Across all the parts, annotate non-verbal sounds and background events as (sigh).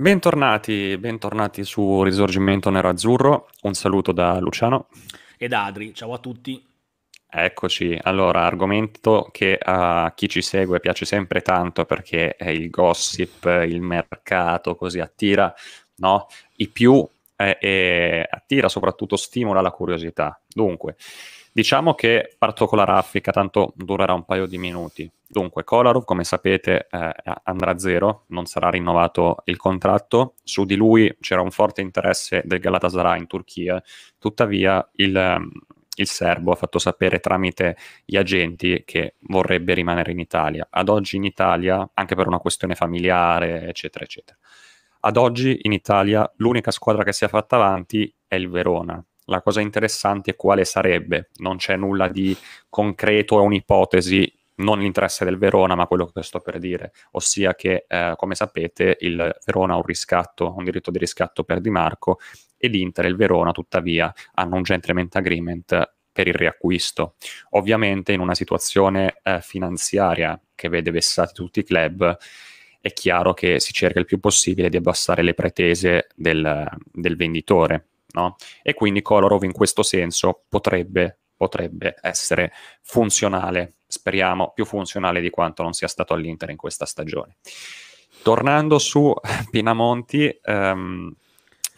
Bentornati, bentornati su Risorgimento Nero-Azzurro. Un saluto da Luciano. E da Adri, ciao a tutti. Eccoci, allora, argomento che a chi ci segue piace sempre tanto perché è il gossip, il mercato, così attira no? i più eh, e attira soprattutto stimola la curiosità. Dunque, diciamo che parto con la raffica, tanto durerà un paio di minuti. Dunque, Kolarov, come sapete, eh, andrà a zero, non sarà rinnovato il contratto. Su di lui c'era un forte interesse del Galatasaray in Turchia, tuttavia il, il serbo ha fatto sapere tramite gli agenti che vorrebbe rimanere in Italia. Ad oggi in Italia, anche per una questione familiare, eccetera, eccetera. Ad oggi in Italia l'unica squadra che si è fatta avanti è il Verona. La cosa interessante è quale sarebbe, non c'è nulla di concreto, è un'ipotesi non l'interesse del Verona, ma quello che sto per dire, ossia che, eh, come sapete, il Verona ha un riscatto, un diritto di riscatto per Di Marco ed Inter e il Verona, tuttavia, hanno un gentleman agreement per il riacquisto. Ovviamente in una situazione eh, finanziaria che vede vessati tutti i club, è chiaro che si cerca il più possibile di abbassare le pretese del, del venditore. No? E quindi Kolarov in questo senso potrebbe, potrebbe essere funzionale speriamo più funzionale di quanto non sia stato all'Inter in questa stagione. Tornando su (laughs) Pinamonti, um,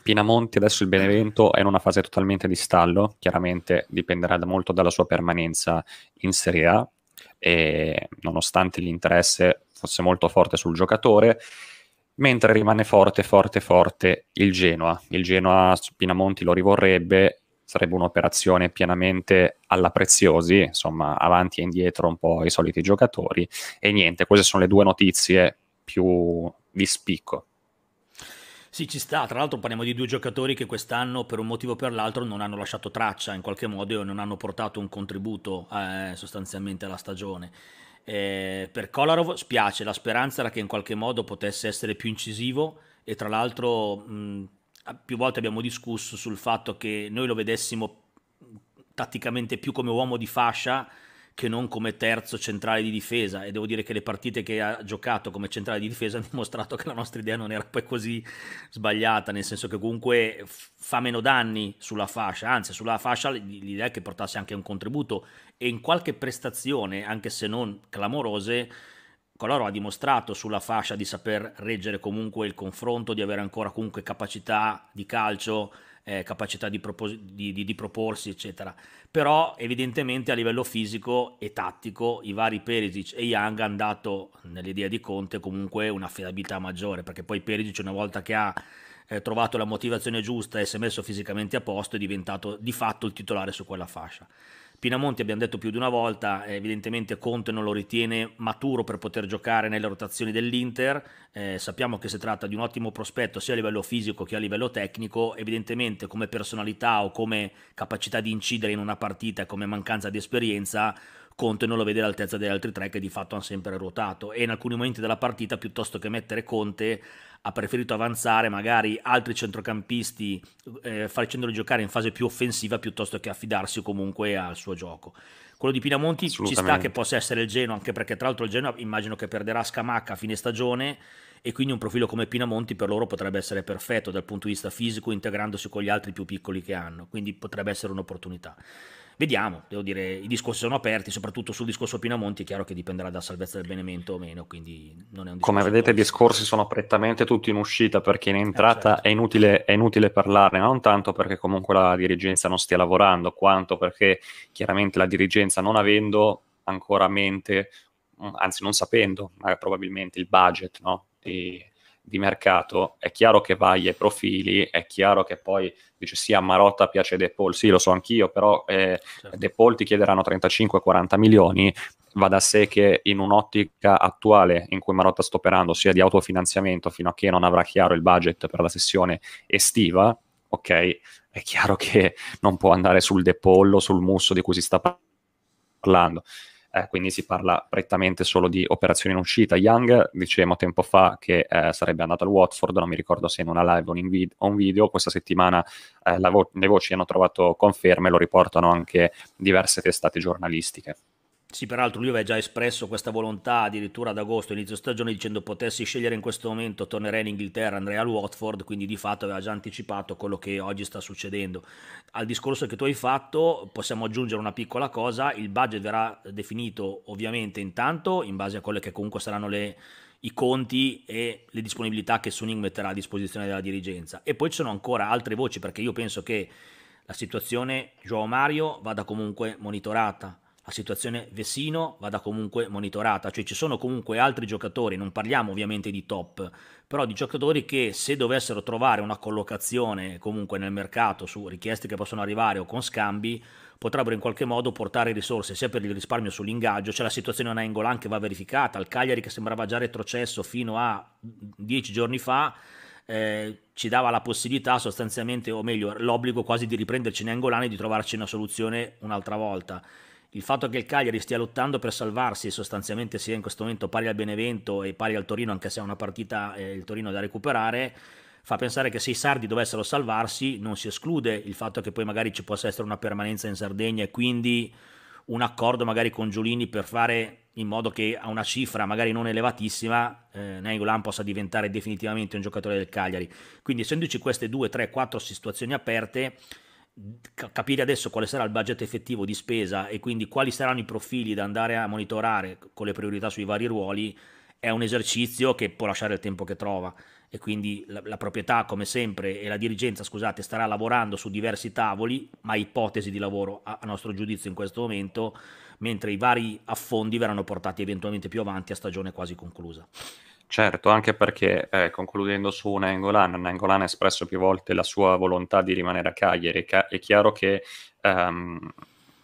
Pinamonti adesso il Benevento è in una fase totalmente di stallo, chiaramente dipenderà molto dalla sua permanenza in Serie A e nonostante l'interesse fosse molto forte sul giocatore, mentre rimane forte, forte, forte il Genoa. Il Genoa Pinamonti lo rivorrebbe sarebbe un'operazione pienamente alla preziosi, insomma, avanti e indietro un po' i soliti giocatori. E niente, queste sono le due notizie più di spicco. Sì, ci sta. Tra l'altro parliamo di due giocatori che quest'anno, per un motivo o per l'altro, non hanno lasciato traccia in qualche modo e non hanno portato un contributo eh, sostanzialmente alla stagione. Eh, per Kolarov spiace, la speranza era che in qualche modo potesse essere più incisivo e tra l'altro mh, più volte abbiamo discusso sul fatto che noi lo vedessimo tatticamente più come uomo di fascia che non come terzo centrale di difesa. E devo dire che le partite che ha giocato come centrale di difesa (laughs) hanno dimostrato che la nostra idea non era poi così sbagliata, nel senso che comunque fa meno danni sulla fascia, anzi sulla fascia l'idea è che portasse anche un contributo e in qualche prestazione, anche se non clamorose, Coloro ha dimostrato sulla fascia di saper reggere comunque il confronto, di avere ancora comunque capacità di calcio, eh, capacità di, propos- di, di, di, proporsi, eccetera. Però evidentemente a livello fisico e tattico i vari Perisic e Young hanno dato nell'idea di Conte comunque un'affidabilità maggiore, perché poi Perisic una volta che ha eh, trovato la motivazione giusta e si è messo fisicamente a posto è diventato di fatto il titolare su quella fascia. Pinamonti abbiamo detto più di una volta, evidentemente Conte non lo ritiene maturo per poter giocare nelle rotazioni dell'Inter, eh, sappiamo che si tratta di un ottimo prospetto sia a livello fisico che a livello tecnico, evidentemente come personalità o come capacità di incidere in una partita come mancanza di esperienza Conte non lo vede all'altezza degli altri tre che di fatto hanno sempre ruotato e in alcuni momenti della partita piuttosto che mettere Conte ha preferito avanzare magari altri centrocampisti eh, facendoli giocare in fase più offensiva piuttosto che affidarsi comunque al suo gioco. Quello di Pinamonti ci sta che possa essere il Genoa, anche perché tra l'altro il Genoa immagino che perderà Scamacca a fine stagione e quindi un profilo come Pinamonti per loro potrebbe essere perfetto dal punto di vista fisico integrandosi con gli altri più piccoli che hanno, quindi potrebbe essere un'opportunità. Vediamo, devo dire, i discorsi sono aperti, soprattutto sul discorso Pinamonti è chiaro che dipenderà dalla salvezza del Benevento o meno, quindi non è un Come vedete i discorsi sono prettamente tutti in uscita perché in entrata eh, certo. è, inutile, è inutile parlarne, non tanto perché comunque la dirigenza non stia lavorando, quanto perché chiaramente la dirigenza non avendo ancora a mente, anzi non sapendo probabilmente il budget no, di, di mercato, è chiaro che vai ai profili, è chiaro che poi dice sì, a Marotta piace De Paul, sì, lo so anch'io, però eh, certo. De Paul ti chiederanno 35-40 milioni, va da sé che in un'ottica attuale in cui Marotta sta operando, sia di autofinanziamento fino a che non avrà chiaro il budget per la sessione estiva, ok, è chiaro che non può andare sul De Paul o sul Musso di cui si sta parlando eh, quindi si parla prettamente solo di operazioni in uscita. Young, dicevamo tempo fa che eh, sarebbe andato al Watford, non mi ricordo se in una live o in vid- o un video, questa settimana eh, vo- le voci hanno trovato conferme, lo riportano anche diverse testate giornalistiche. Sì, peraltro lui aveva già espresso questa volontà addirittura ad agosto, inizio stagione, dicendo potessi scegliere in questo momento tornerei in Inghilterra, andrei al Watford, quindi di fatto aveva già anticipato quello che oggi sta succedendo. Al discorso che tu hai fatto possiamo aggiungere una piccola cosa, il budget verrà definito ovviamente intanto in base a quelle che comunque saranno le, i conti e le disponibilità che Suning metterà a disposizione della dirigenza. E poi ci sono ancora altre voci perché io penso che la situazione Joao Mario vada comunque monitorata la situazione Vessino vada comunque monitorata, cioè ci sono comunque altri giocatori, non parliamo ovviamente di top, però di giocatori che se dovessero trovare una collocazione comunque nel mercato su richieste che possono arrivare o con scambi, potrebbero in qualche modo portare risorse sia per il risparmio sull'ingaggio, c'è la situazione a Nainggolan che va verificata, il Cagliari che sembrava già retrocesso fino a dieci giorni fa, eh, ci dava la possibilità sostanzialmente, o meglio l'obbligo quasi di riprenderci Nainggolan e di trovarci una soluzione un'altra volta il fatto che il Cagliari stia lottando per salvarsi sostanzialmente sia in questo momento pari al Benevento e pari al Torino, anche se è una partita eh, il Torino da recuperare, fa pensare che se i sardi dovessero salvarsi non si esclude il fatto che poi magari ci possa essere una permanenza in Sardegna e quindi un accordo magari con Giulini per fare in modo che a una cifra magari non elevatissima eh, Nainggolan possa diventare definitivamente un giocatore del Cagliari. Quindi essendoci queste due, tre, quattro situazioni aperte, capire adesso quale sarà il budget effettivo di spesa e quindi quali saranno i profili da andare a monitorare con le priorità sui vari ruoli è un esercizio che può lasciare il tempo che trova e quindi la, la proprietà come sempre e la dirigenza scusate starà lavorando su diversi tavoli ma ipotesi di lavoro a, a nostro giudizio in questo momento mentre i vari affondi verranno portati eventualmente più avanti a stagione quasi conclusa. Certo, anche perché eh, concludendo su Nangolan, Nangolan ha espresso più volte la sua volontà di rimanere a Cagliari. È chiaro che um,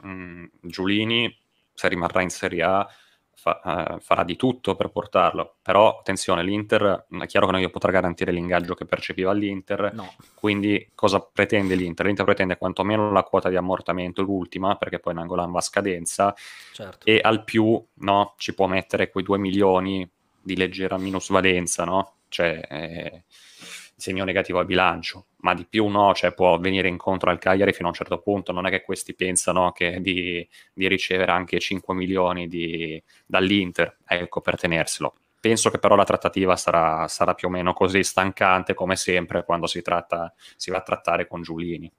um, Giulini, se rimarrà in Serie A, fa, uh, farà di tutto per portarlo. Però attenzione, l'Inter è chiaro che non gli potrà garantire l'ingaggio che percepiva l'Inter. No. Quindi cosa pretende l'Inter? L'Inter pretende quantomeno la quota di ammortamento, l'ultima, perché poi Nangolan va a scadenza. Certo. E al più no, ci può mettere quei 2 milioni di leggera minusvalenza, no? Cioè, eh, segno negativo al bilancio, ma di più no, cioè può venire incontro al Cagliari fino a un certo punto, non è che questi pensano che di, di ricevere anche 5 milioni di, dall'Inter, ecco, per tenerselo. Penso che però la trattativa sarà, sarà, più o meno così stancante come sempre quando si, tratta, si va a trattare con Giulini.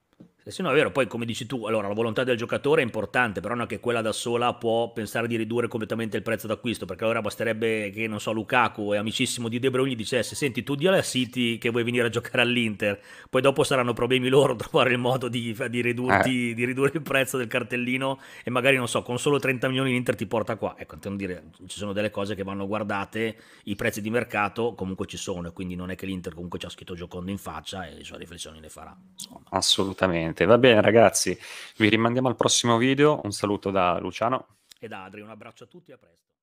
Sì, no, è vero, poi come dici tu, allora la volontà del giocatore è importante, però non è che quella da sola può pensare di ridurre completamente il prezzo d'acquisto, perché allora basterebbe che, non so, Lukaku è amicissimo di De Bruyne gli dicesse, senti, tu dia a City che vuoi venire a giocare all'Inter, poi dopo saranno problemi loro (laughs) trovare il modo di, di, ridurti, eh. di ridurre il prezzo del cartellino e magari, non so, con solo 30 milioni l'Inter ti porta qua. Ecco, dire, ci sono delle cose che vanno guardate, i prezzi di mercato comunque ci sono, e quindi non è che l'Inter comunque ci ha scritto giocando in faccia e le sue riflessioni le farà. Insomma. Assolutamente. Assolutamente. Va bene ragazzi, vi rimandiamo al prossimo video. Un saluto da Luciano. E da Adri, un abbraccio a tutti e a presto.